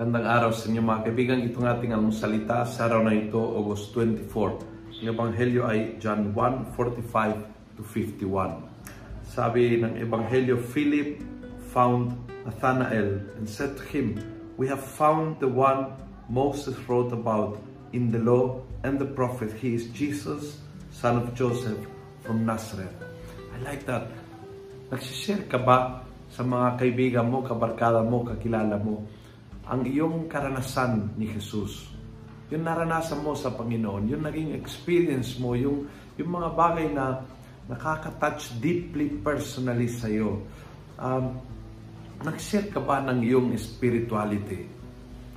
Magandang araw sa inyo mga kaibigan. Itong ating almusalita sa araw na ito, August 24. Ang Ebanghelyo ay John 1, 45 to 51. Sabi ng Ebanghelyo, Philip found Nathanael and said to him, We have found the one Moses wrote about in the law and the prophet. He is Jesus, son of Joseph from Nazareth. I like that. Nagsishare ka ba sa mga kaibigan mo, kabarkada mo, kakilala mo, ang iyong karanasan ni Jesus. Yung naranasan mo sa Panginoon, yung naging experience mo, yung, yung mga bagay na nakaka-touch deeply personally sa iyo. Um, nag-share ka ba ng iyong spirituality?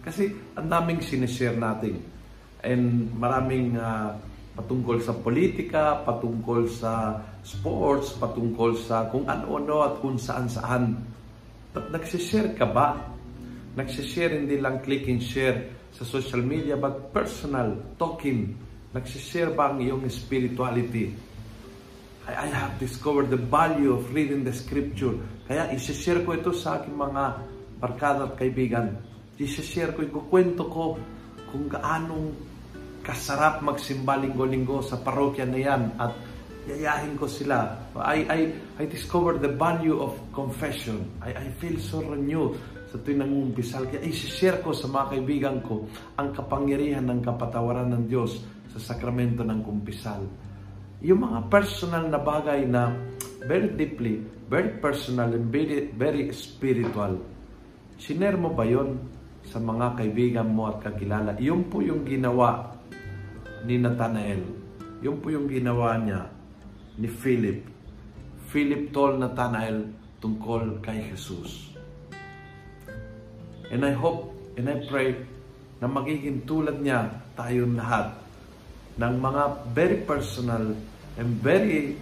Kasi ang daming sinishare natin. And maraming uh, patungkol sa politika, patungkol sa sports, patungkol sa kung ano-ano at kung saan-saan. But nagsishare ka ba Nagsishare hindi lang click and share sa social media but personal, talking. Nagsishare ba ang iyong spirituality? I, I have discovered the value of reading the scripture. Kaya isishare ko ito sa aking mga barkada at kaibigan. Isishare ko, ikukwento ko kung gaanong kasarap magsimba linggo-linggo sa parokya na yan at yayahin ko sila. I, I, I discovered the value of confession. I, I feel so renewed sa tuwing nangumpisal. Kaya isi-share ko sa mga kaibigan ko ang kapangyarihan ng kapatawaran ng Diyos sa sakramento ng kumpisal. Yung mga personal na bagay na very deeply, very personal and very, very spiritual. Siner mo ba yon sa mga kaibigan mo at kakilala? Yun po yung ginawa ni Nathanael. Yun po yung ginawa niya ni Philip. Philip told Nathanael tungkol kay Jesus. And I hope and I pray na magiging tulad niya tayong lahat ng mga very personal and very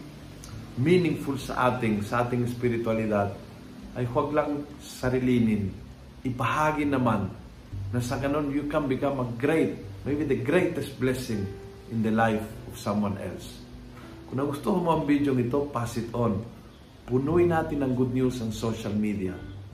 meaningful sa ating, sa ating spiritualidad ay huwag lang sarilinin. Ipahagi naman na sa ganun you can become a great, maybe the greatest blessing in the life of someone else. Kung nagustuhan mo ang video ito, pass it on. Punuin natin ng good news ang social media